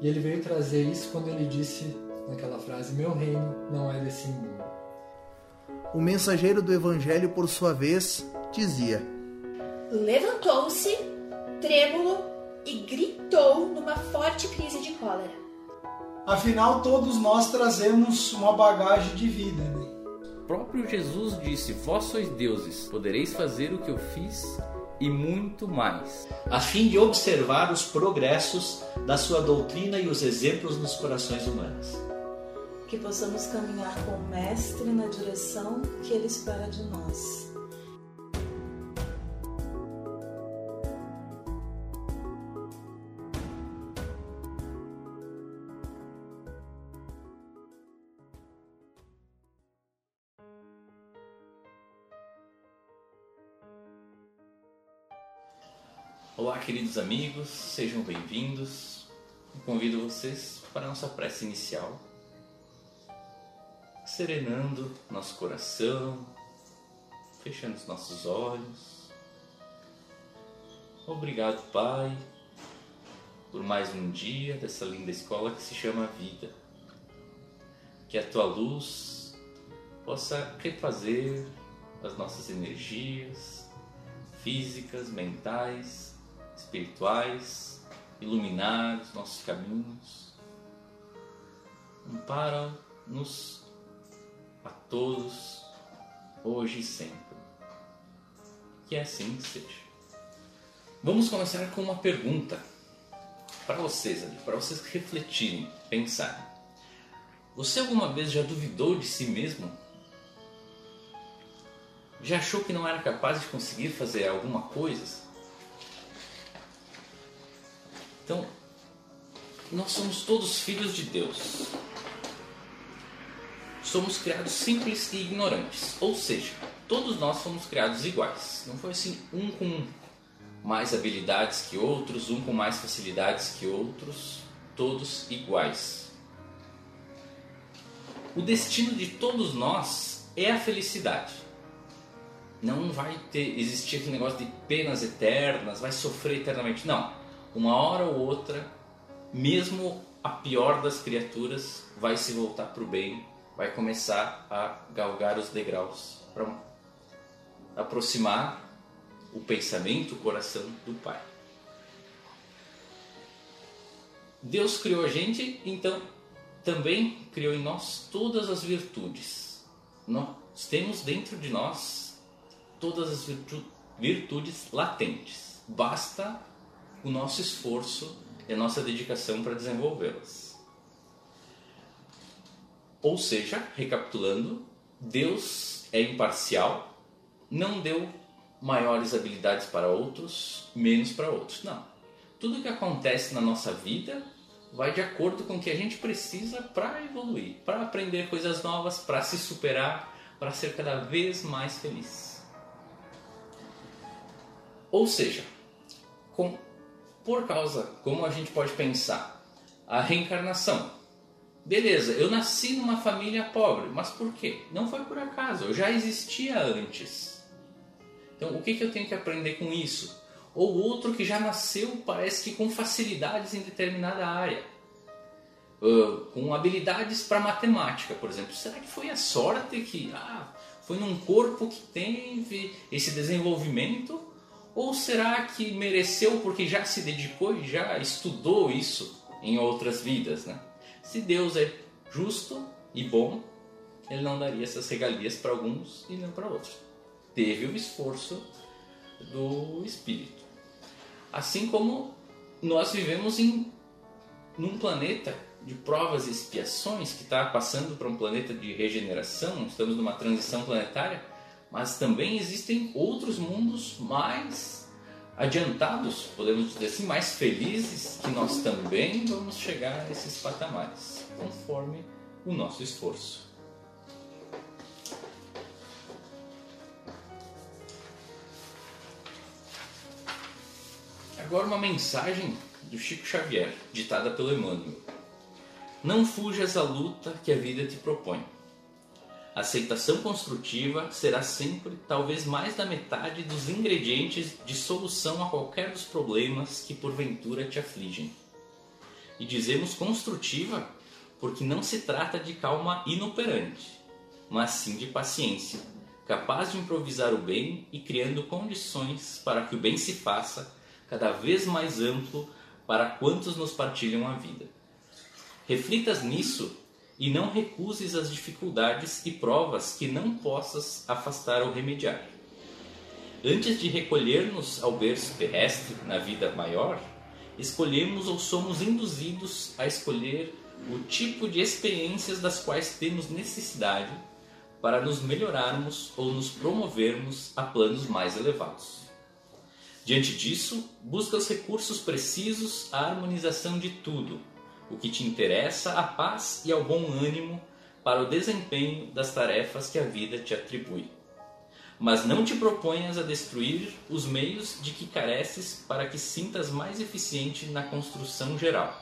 E ele veio trazer isso quando ele disse naquela frase: Meu reino não é desse mundo. O mensageiro do evangelho, por sua vez, dizia: Levantou-se, trêmulo, e gritou numa forte crise de cólera. Afinal, todos nós trazemos uma bagagem de vida. Né? O próprio Jesus disse: Vós sois deuses, podereis fazer o que eu fiz e muito mais. A fim de observar os progressos da sua doutrina e os exemplos nos corações humanos. Que possamos caminhar com o Mestre na direção que ele espera de nós. Olá, queridos amigos, sejam bem-vindos. Convido vocês para a nossa prece inicial, serenando nosso coração, fechando os nossos olhos. Obrigado, Pai, por mais um dia dessa linda escola que se chama Vida. Que a tua luz possa refazer as nossas energias físicas, mentais, espirituais, iluminar os nossos caminhos. Ampara-nos a todos, hoje e sempre. Que assim seja. Vamos começar com uma pergunta para vocês para vocês refletirem, pensarem. Você alguma vez já duvidou de si mesmo? Já achou que não era capaz de conseguir fazer alguma coisa? Então, nós somos todos filhos de Deus. Somos criados simples e ignorantes. Ou seja, todos nós fomos criados iguais. Não foi assim um com mais habilidades que outros, um com mais facilidades que outros, todos iguais. O destino de todos nós é a felicidade. Não vai ter existir aquele negócio de penas eternas, vai sofrer eternamente. Não uma hora ou outra, mesmo a pior das criaturas vai se voltar para o bem, vai começar a galgar os degraus para aproximar o pensamento, o coração do Pai. Deus criou a gente, então também criou em nós todas as virtudes. Nós temos dentro de nós todas as virtudes latentes. Basta o nosso esforço e a nossa dedicação para desenvolvê-las. Ou seja, recapitulando, Deus é imparcial, não deu maiores habilidades para outros, menos para outros. Não. Tudo que acontece na nossa vida vai de acordo com o que a gente precisa para evoluir, para aprender coisas novas, para se superar, para ser cada vez mais feliz. Ou seja, com por causa, como a gente pode pensar, a reencarnação. Beleza, eu nasci numa família pobre, mas por quê? Não foi por acaso, eu já existia antes. Então, o que, que eu tenho que aprender com isso? Ou outro que já nasceu, parece que com facilidades em determinada área. Uh, com habilidades para matemática, por exemplo. Será que foi a sorte que ah, foi num corpo que teve esse desenvolvimento? Ou será que mereceu porque já se dedicou e já estudou isso em outras vidas? Né? Se Deus é justo e bom, ele não daria essas regalias para alguns e não para outros. Teve o esforço do Espírito. Assim como nós vivemos em num planeta de provas e expiações que está passando para um planeta de regeneração, estamos numa transição planetária mas também existem outros mundos mais adiantados, podemos dizer assim, mais felizes, que nós também vamos chegar a esses patamares, conforme o nosso esforço. Agora uma mensagem do Chico Xavier, ditada pelo Emmanuel. Não fujas à luta que a vida te propõe a aceitação construtiva será sempre talvez mais da metade dos ingredientes de solução a qualquer dos problemas que porventura te afligem. E dizemos construtiva porque não se trata de calma inoperante, mas sim de paciência, capaz de improvisar o bem e criando condições para que o bem se faça cada vez mais amplo para quantos nos partilham a vida. Reflitas nisso e não recuses as dificuldades e provas que não possas afastar ou remediar. Antes de recolher-nos ao berço terrestre na vida maior, escolhemos ou somos induzidos a escolher o tipo de experiências das quais temos necessidade para nos melhorarmos ou nos promovermos a planos mais elevados. Diante disso, busca os recursos precisos à harmonização de tudo, o que te interessa, a paz e ao bom ânimo para o desempenho das tarefas que a vida te atribui. Mas não te proponhas a destruir os meios de que careces para que sintas mais eficiente na construção geral.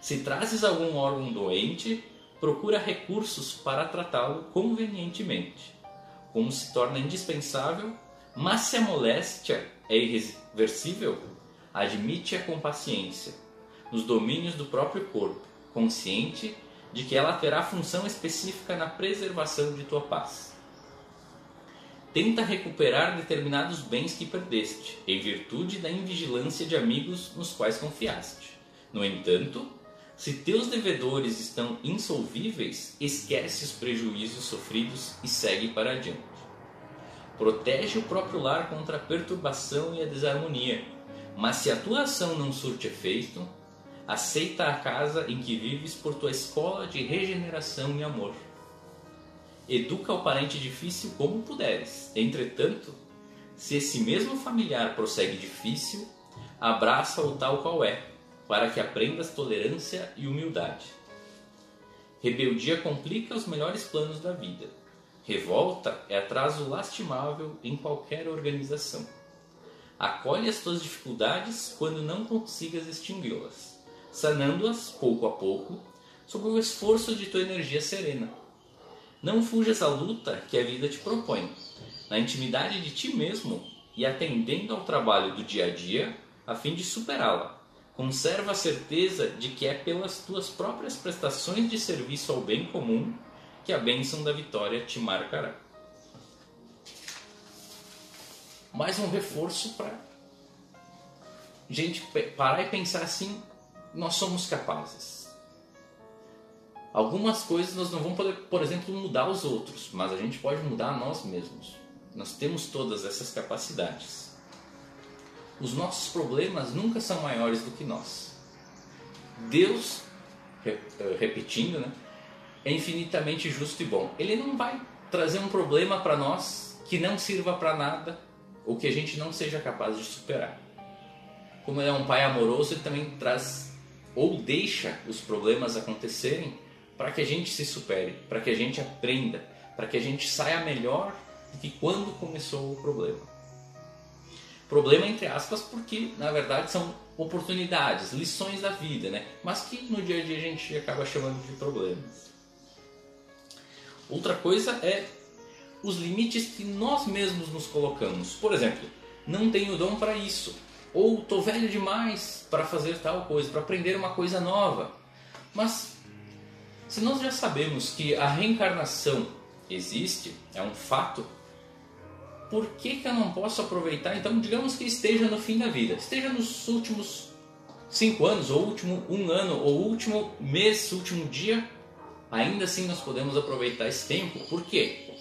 Se trazes algum órgão doente, procura recursos para tratá-lo convenientemente. Como se torna indispensável, mas se a moléstia é irreversível, admite-a com paciência, nos domínios do próprio corpo, consciente de que ela terá função específica na preservação de tua paz. Tenta recuperar determinados bens que perdeste, em virtude da invigilância de amigos nos quais confiaste. No entanto, se teus devedores estão insolvíveis, esquece os prejuízos sofridos e segue para adiante. Protege o próprio lar contra a perturbação e a desarmonia, mas se a tua ação não surte efeito, aceita a casa em que vives por tua escola de regeneração e amor. Educa o parente difícil como puderes. Entretanto, se esse mesmo familiar prossegue difícil, abraça-o tal qual é, para que aprendas tolerância e humildade. Rebeldia complica os melhores planos da vida. Revolta é atraso lastimável em qualquer organização. Acolhe as tuas dificuldades quando não consigas extingui-las, sanando-as pouco a pouco, sob o esforço de tua energia serena. Não fujas à luta que a vida te propõe. Na intimidade de ti mesmo e atendendo ao trabalho do dia a dia, a fim de superá-la Conserva a certeza de que é pelas tuas próprias prestações de serviço ao bem comum que a bênção da vitória te marcará. Mais um reforço para gente parar e pensar assim: nós somos capazes. Algumas coisas nós não vamos poder, por exemplo, mudar os outros, mas a gente pode mudar nós mesmos. Nós temos todas essas capacidades os nossos problemas nunca são maiores do que nós. Deus, eh, repetindo, né, é infinitamente justo e bom. Ele não vai trazer um problema para nós que não sirva para nada ou que a gente não seja capaz de superar. Como ele é um pai amoroso, ele também traz ou deixa os problemas acontecerem para que a gente se supere, para que a gente aprenda, para que a gente saia melhor do que quando começou o problema. Problema entre aspas, porque na verdade são oportunidades, lições da vida, né? Mas que no dia a dia a gente acaba chamando de problemas. Outra coisa é os limites que nós mesmos nos colocamos. Por exemplo, não tenho dom para isso, ou tô velho demais para fazer tal coisa, para aprender uma coisa nova. Mas se nós já sabemos que a reencarnação existe, é um fato, por que, que eu não posso aproveitar? Então, digamos que esteja no fim da vida, esteja nos últimos cinco anos, ou último um ano, ou último mês, último dia, ainda assim nós podemos aproveitar esse tempo. Por quê?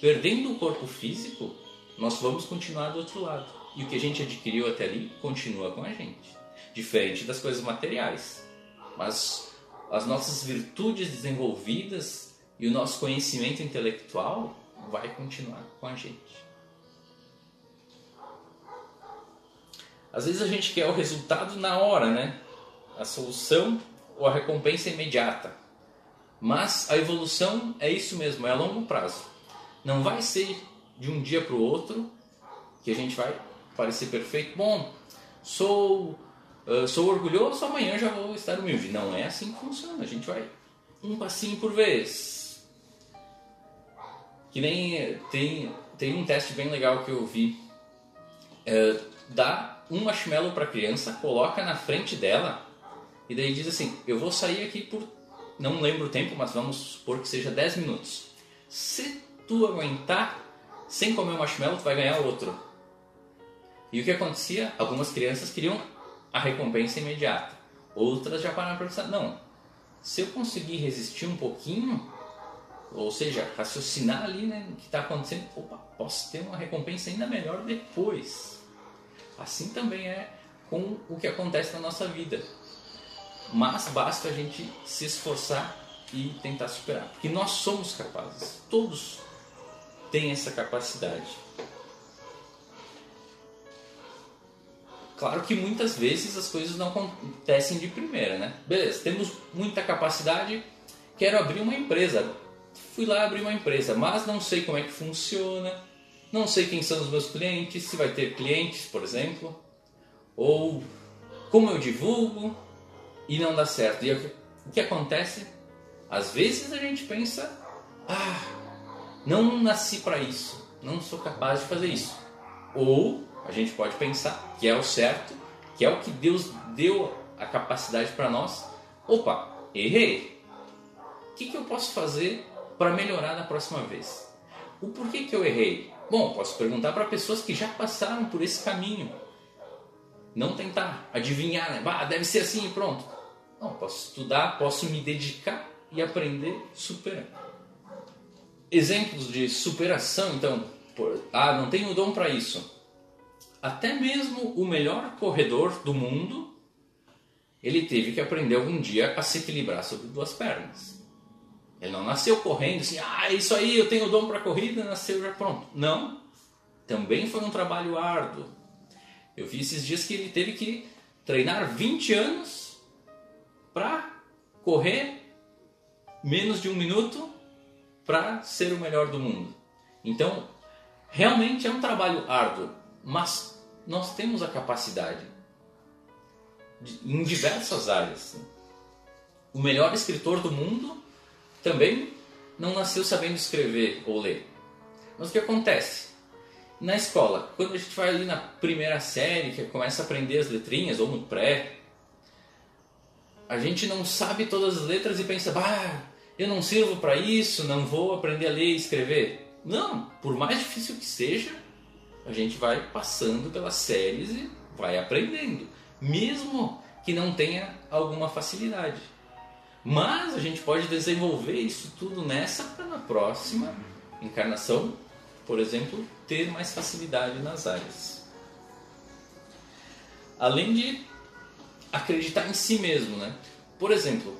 Perdendo o corpo físico, nós vamos continuar do outro lado. E o que a gente adquiriu até ali continua com a gente. Diferente das coisas materiais. Mas as nossas virtudes desenvolvidas e o nosso conhecimento intelectual vai continuar com a gente. Às vezes a gente quer o resultado na hora, né? A solução ou a recompensa imediata. Mas a evolução é isso mesmo, é a longo prazo. Não vai ser de um dia para o outro que a gente vai parecer perfeito. Bom, sou uh, sou orgulhoso, amanhã já vou estar humilde. Não é assim que funciona. A gente vai um passinho por vez. Que nem tem tem um teste bem legal que eu vi. Uh, dá um marshmallow para a criança, coloca na frente dela E daí diz assim: eu vou sair aqui por. Não lembro o tempo, mas vamos supor que seja 10 minutos. Se tu aguentar sem comer o marshmallow, tu vai ganhar outro. E o que acontecia? Algumas crianças queriam a recompensa imediata. Outras já pararam para pensar: não, se eu conseguir resistir um pouquinho, ou seja, raciocinar ali né, o que está acontecendo, opa, posso ter uma recompensa ainda melhor depois. Assim também é com o que acontece na nossa vida. Mas basta a gente se esforçar e tentar superar. Porque nós somos capazes. Todos têm essa capacidade. Claro que muitas vezes as coisas não acontecem de primeira, né? Beleza, temos muita capacidade, quero abrir uma empresa. Fui lá abrir uma empresa, mas não sei como é que funciona, não sei quem são os meus clientes, se vai ter clientes, por exemplo, ou como eu divulgo e não dá certo. E o que acontece? Às vezes a gente pensa, ah, não nasci para isso, não sou capaz de fazer isso. Ou a gente pode pensar que é o certo, que é o que Deus deu a capacidade para nós. Opa, errei. O que, que eu posso fazer para melhorar na próxima vez? O porquê que eu errei? Bom, posso perguntar para pessoas que já passaram por esse caminho. Não tentar adivinhar, né? Deve ser assim e pronto. Não, posso estudar, posso me dedicar e aprender superando. Exemplos de superação, então, por, ah, não tenho dom para isso. Até mesmo o melhor corredor do mundo, ele teve que aprender algum dia a se equilibrar sobre duas pernas. Ele não nasceu correndo assim, ah, isso aí, eu tenho dom para corrida, nasceu já pronto. Não. Também foi um trabalho árduo. Eu vi esses dias que ele teve que treinar 20 anos para correr menos de um minuto para ser o melhor do mundo. Então, realmente é um trabalho árduo, mas nós temos a capacidade de, em diversas áreas. O melhor escritor do mundo também não nasceu sabendo escrever ou ler. Mas o que acontece? Na escola, quando a gente vai ali na primeira série, que começa a aprender as letrinhas, ou no pré, a gente não sabe todas as letras e pensa, bah, eu não sirvo para isso, não vou aprender a ler e escrever. Não, por mais difícil que seja, a gente vai passando pelas séries e vai aprendendo, mesmo que não tenha alguma facilidade. Mas a gente pode desenvolver isso tudo nessa para na próxima encarnação, por exemplo, ter mais facilidade nas áreas. Além de acreditar em si mesmo, né? Por exemplo,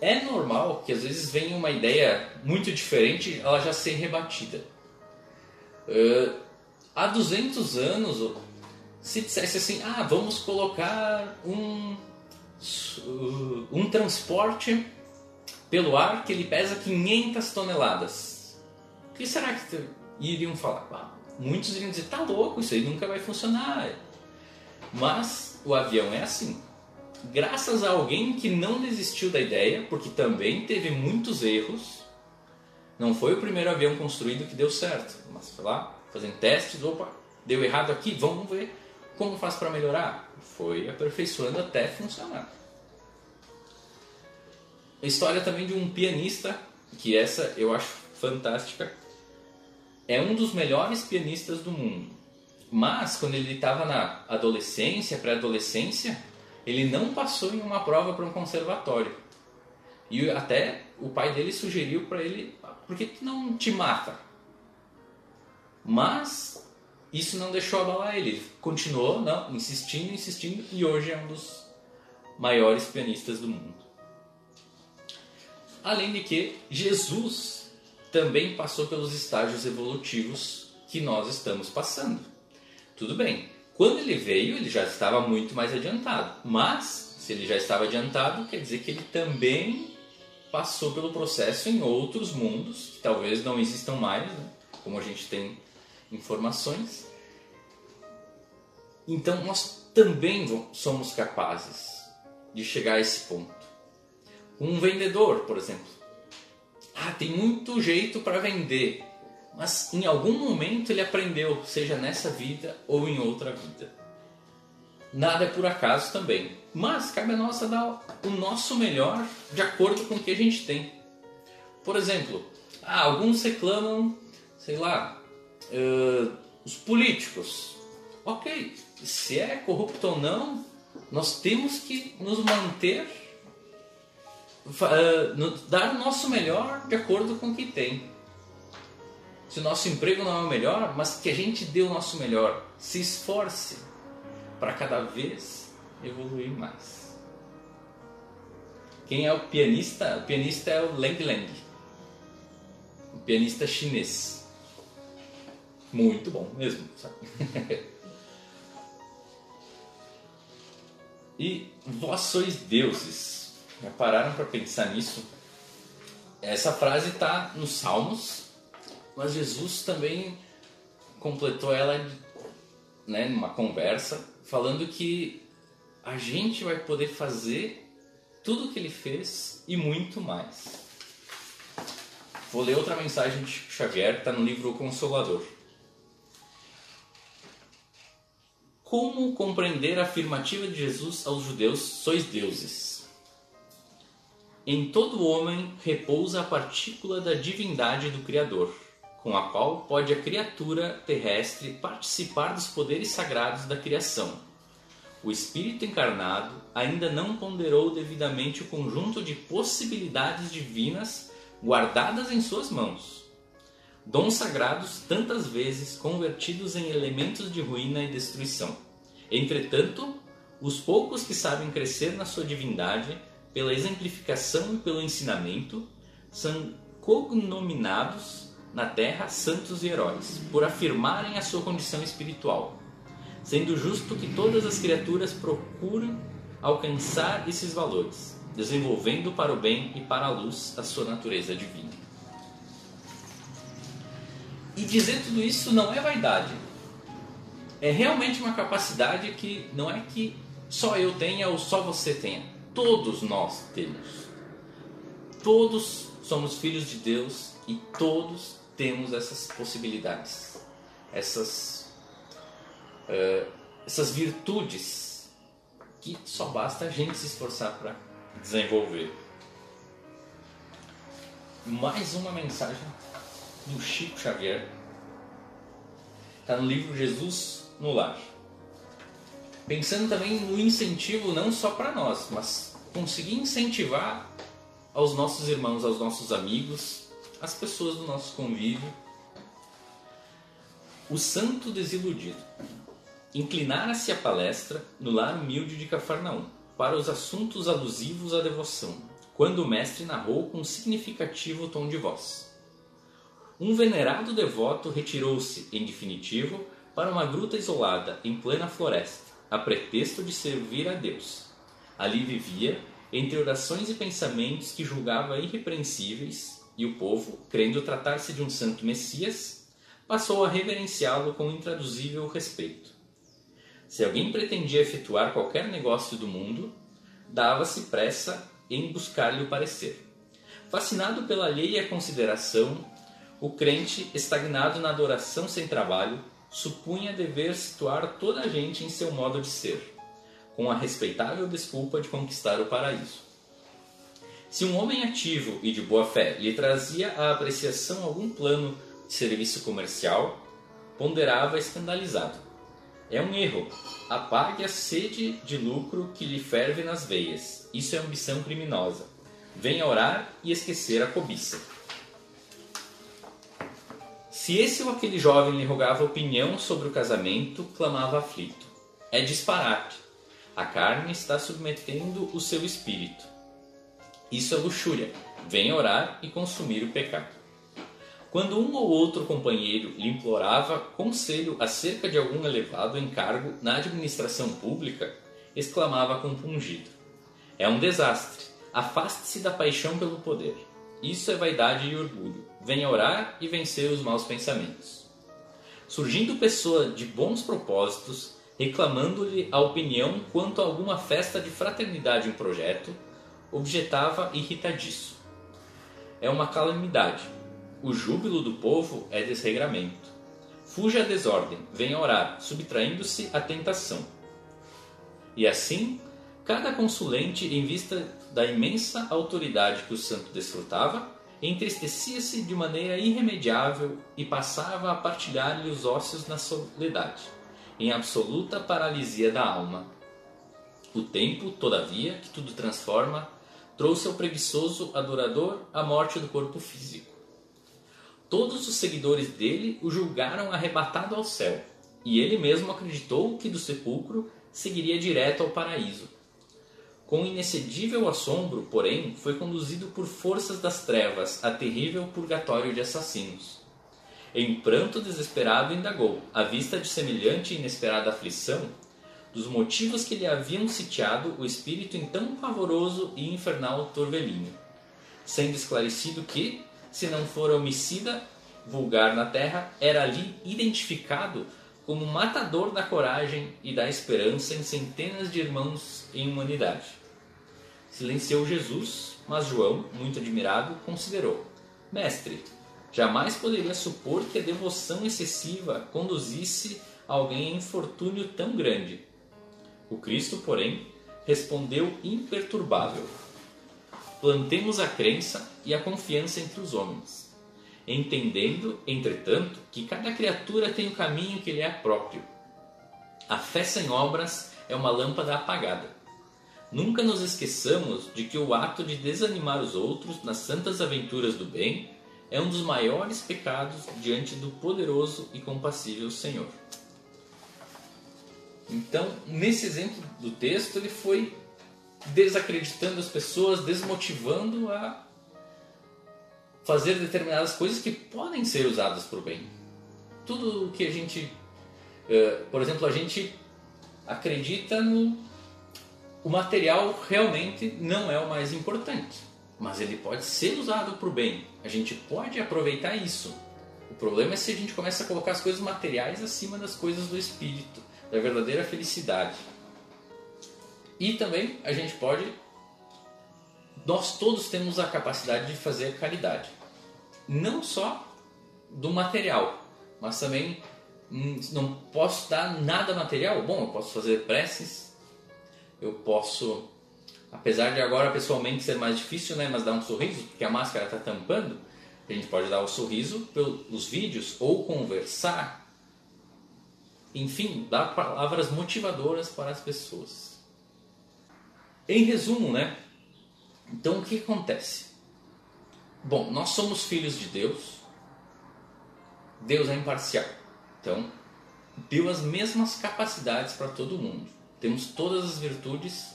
é normal que às vezes venha uma ideia muito diferente, ela já ser rebatida. Uh, há 200 anos, se dissesse assim, ah, vamos colocar um, um transporte pelo ar que ele pesa 500 toneladas. O que será que iriam falar? Ah, muitos iriam dizer, tá louco, isso aí nunca vai funcionar. Mas o avião é assim. Graças a alguém que não desistiu da ideia, porque também teve muitos erros, não foi o primeiro avião construído que deu certo, mas foi lá, fazendo testes, opa, deu errado aqui, vamos ver como faz para melhorar. Foi aperfeiçoando até funcionar. A história também de um pianista, que essa eu acho fantástica. É um dos melhores pianistas do mundo. Mas quando ele estava na adolescência, pré-adolescência, ele não passou em uma prova para um conservatório. E até o pai dele sugeriu para ele, por que tu não te mata? Mas isso não deixou abalar ele. continuou não, insistindo, insistindo e hoje é um dos maiores pianistas do mundo. Além de que Jesus também passou pelos estágios evolutivos que nós estamos passando. Tudo bem, quando ele veio, ele já estava muito mais adiantado. Mas, se ele já estava adiantado, quer dizer que ele também passou pelo processo em outros mundos, que talvez não existam mais, né? como a gente tem informações. Então nós também somos capazes de chegar a esse ponto. Um vendedor, por exemplo, ah, tem muito jeito para vender, mas em algum momento ele aprendeu, seja nessa vida ou em outra vida. nada é por acaso também. Mas cabe a nós dar o nosso melhor de acordo com o que a gente tem. Por exemplo, ah, alguns reclamam, sei lá, uh, os políticos. Ok, se é corrupto ou não, nós temos que nos manter, uh, dar o nosso melhor de acordo com o que tem. Se o nosso emprego não é o melhor, mas que a gente dê o nosso melhor, se esforce para cada vez evoluir mais. Quem é o pianista? O pianista é o Leng Leng, o pianista chinês. Muito bom mesmo, e vós sois deuses. Já pararam para pensar nisso? Essa frase está nos Salmos, mas Jesus também completou ela né, numa conversa, falando que a gente vai poder fazer tudo o que ele fez e muito mais. Vou ler outra mensagem de Xavier, está no livro O Consolador. Como compreender a afirmativa de Jesus aos judeus: sois deuses? Em todo homem repousa a partícula da divindade do Criador, com a qual pode a criatura terrestre participar dos poderes sagrados da criação. O Espírito encarnado ainda não ponderou devidamente o conjunto de possibilidades divinas guardadas em suas mãos. Dons sagrados tantas vezes convertidos em elementos de ruína e destruição. Entretanto, os poucos que sabem crescer na sua divindade, pela exemplificação e pelo ensinamento, são cognominados na terra santos e heróis, por afirmarem a sua condição espiritual, sendo justo que todas as criaturas procurem alcançar esses valores, desenvolvendo para o bem e para a luz a sua natureza divina. E dizer tudo isso não é vaidade. É realmente uma capacidade que não é que só eu tenha ou só você tenha. Todos nós temos. Todos somos filhos de Deus e todos temos essas possibilidades, essas, uh, essas virtudes que só basta a gente se esforçar para desenvolver. Mais uma mensagem do Chico Xavier. Está no livro Jesus no Lar. Pensando também no incentivo não só para nós, mas conseguir incentivar aos nossos irmãos, aos nossos amigos, as pessoas do nosso convívio. O santo desiludido. Inclinara-se a palestra no lar humilde de Cafarnaum para os assuntos alusivos à devoção, quando o mestre narrou com significativo tom de voz. Um venerado devoto retirou-se, em definitivo, para uma gruta isolada em plena floresta, a pretexto de servir a Deus. Ali vivia, entre orações e pensamentos que julgava irrepreensíveis, e o povo, crendo tratar-se de um santo Messias, passou a reverenciá-lo com intraduzível respeito. Se alguém pretendia efetuar qualquer negócio do mundo, dava-se pressa em buscar-lhe o parecer. Fascinado pela alheia consideração, o crente, estagnado na adoração sem trabalho, supunha dever situar toda a gente em seu modo de ser, com a respeitável desculpa de conquistar o paraíso. Se um homem ativo e de boa fé lhe trazia à apreciação algum plano de serviço comercial, ponderava escandalizado. É um erro. Apague a sede de lucro que lhe ferve nas veias. Isso é ambição criminosa. Venha orar e esquecer a cobiça. Se esse ou aquele jovem lhe rogava opinião sobre o casamento, clamava aflito. É disparate. A carne está submetendo o seu espírito. Isso é luxúria. Venha orar e consumir o pecado. Quando um ou outro companheiro lhe implorava conselho acerca de algum elevado encargo na administração pública, exclamava compungido: É um desastre. Afaste-se da paixão pelo poder. Isso é vaidade e orgulho. Venha orar e vencer os maus pensamentos. Surgindo pessoa de bons propósitos, reclamando-lhe a opinião quanto a alguma festa de fraternidade em projeto, objetava irritadiço. É uma calamidade. O júbilo do povo é desregramento. Fuja a desordem, venha orar, subtraindo-se à tentação. E assim, cada consulente, em vista da imensa autoridade que o santo desfrutava, entristecia-se de maneira irremediável e passava a partilhar-lhe os ócios na soledade, em absoluta paralisia da alma. O tempo, todavia, que tudo transforma, trouxe ao preguiçoso adorador a morte do corpo físico. Todos os seguidores dele o julgaram arrebatado ao céu, e ele mesmo acreditou que do sepulcro seguiria direto ao paraíso. Com inexcedível assombro, porém, foi conduzido por forças das trevas a terrível purgatório de assassinos. Em pranto desesperado indagou, à vista de semelhante e inesperada aflição, dos motivos que lhe haviam sitiado o espírito em tão pavoroso e infernal torvelinho, sendo esclarecido que, se não fora homicida vulgar na terra, era ali identificado como matador da coragem e da esperança em centenas de irmãos em humanidade. Silenciou Jesus, mas João, muito admirado, considerou: Mestre, jamais poderia supor que a devoção excessiva conduzisse alguém a infortúnio tão grande. O Cristo, porém, respondeu imperturbável: Plantemos a crença e a confiança entre os homens entendendo, entretanto, que cada criatura tem o caminho que lhe é próprio. A fé sem obras é uma lâmpada apagada. Nunca nos esqueçamos de que o ato de desanimar os outros nas santas aventuras do bem é um dos maiores pecados diante do poderoso e compassível Senhor. Então, nesse exemplo do texto, ele foi desacreditando as pessoas, desmotivando a fazer determinadas coisas que podem ser usadas para o bem. Tudo que a gente, uh, por exemplo, a gente acredita no o material realmente não é o mais importante, mas ele pode ser usado para o bem. A gente pode aproveitar isso. O problema é se a gente começa a colocar as coisas materiais acima das coisas do espírito, da verdadeira felicidade. E também a gente pode nós todos temos a capacidade de fazer caridade. Não só do material, mas também hum, não posso dar nada material. Bom, eu posso fazer preces, eu posso, apesar de agora pessoalmente ser mais difícil, né, mas dar um sorriso, porque a máscara está tampando, a gente pode dar o sorriso pelos vídeos ou conversar. Enfim, dar palavras motivadoras para as pessoas. Em resumo, né? Então o que acontece? Bom, nós somos filhos de Deus. Deus é imparcial. Então, deu as mesmas capacidades para todo mundo. Temos todas as virtudes,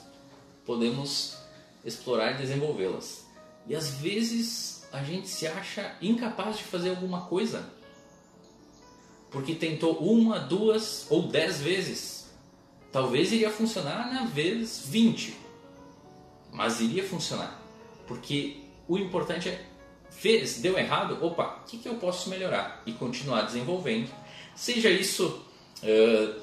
podemos explorar e desenvolvê-las. E às vezes a gente se acha incapaz de fazer alguma coisa porque tentou uma, duas ou dez vezes. Talvez iria funcionar na vez 20 mas iria funcionar. Porque o importante é, fez, deu errado, opa, o que, que eu posso melhorar? E continuar desenvolvendo. Seja isso uh,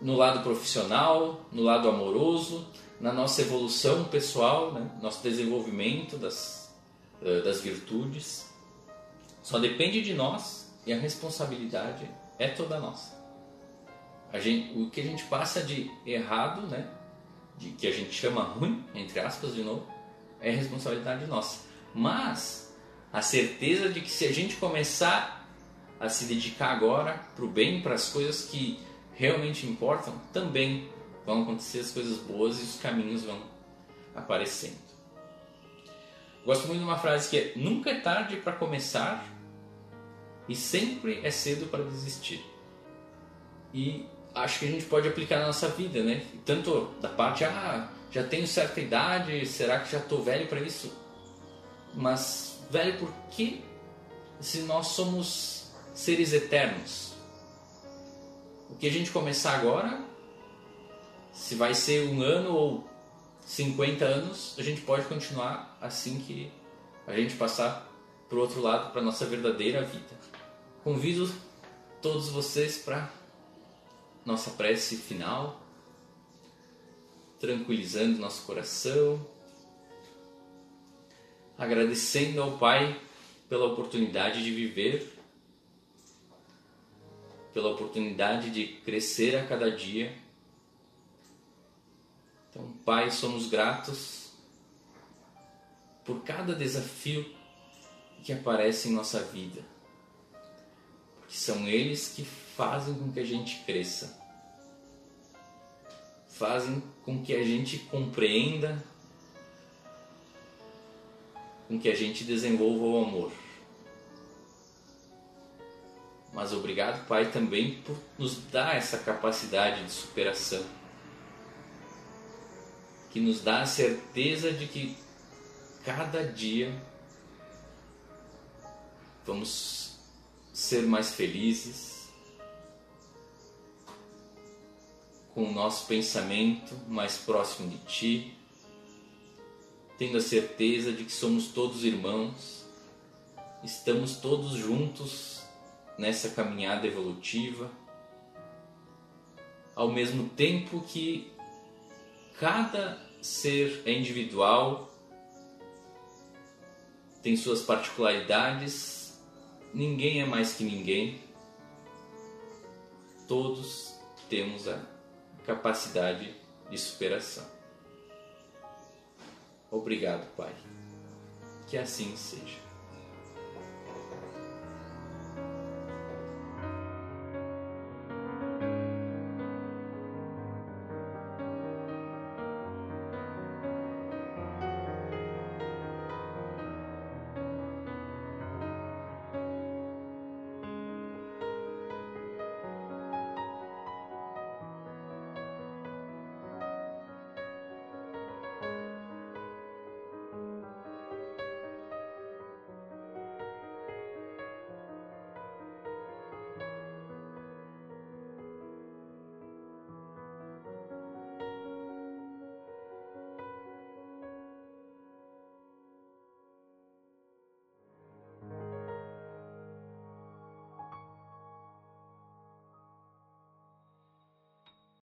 no lado profissional, no lado amoroso, na nossa evolução pessoal, né? nosso desenvolvimento das, uh, das virtudes. Só depende de nós e a responsabilidade é toda nossa. Gente, o que a gente passa de errado, né? De, que a gente chama ruim, entre aspas, de novo, é responsabilidade nossa. Mas a certeza de que se a gente começar a se dedicar agora para o bem, para as coisas que realmente importam, também vão acontecer as coisas boas e os caminhos vão aparecendo. Gosto muito de uma frase que é: nunca é tarde para começar e sempre é cedo para desistir. E acho que a gente pode aplicar na nossa vida, né? Tanto da parte, ah, já tenho certa idade, será que já estou velho para isso? Mas, velho, por que se nós somos seres eternos? O que a gente começar agora, se vai ser um ano ou 50 anos, a gente pode continuar assim que a gente passar para o outro lado, para nossa verdadeira vida. Convido todos vocês para nossa prece final, tranquilizando nosso coração, agradecendo ao Pai pela oportunidade de viver, pela oportunidade de crescer a cada dia, Então, Pai, somos gratos por cada desafio que aparece em nossa vida, porque são eles que fazem com que a gente cresça, fazem com que a gente compreenda, com que a gente desenvolva o amor. Mas obrigado, Pai, também por nos dar essa capacidade de superação, que nos dá a certeza de que cada dia vamos ser mais felizes, com o nosso pensamento mais próximo de Ti, tendo a certeza de que somos todos irmãos, estamos todos juntos nessa caminhada evolutiva, ao mesmo tempo que cada ser é individual, tem suas particularidades, ninguém é mais que ninguém, todos temos a capacidade de superação. Obrigado, Pai. Que assim seja.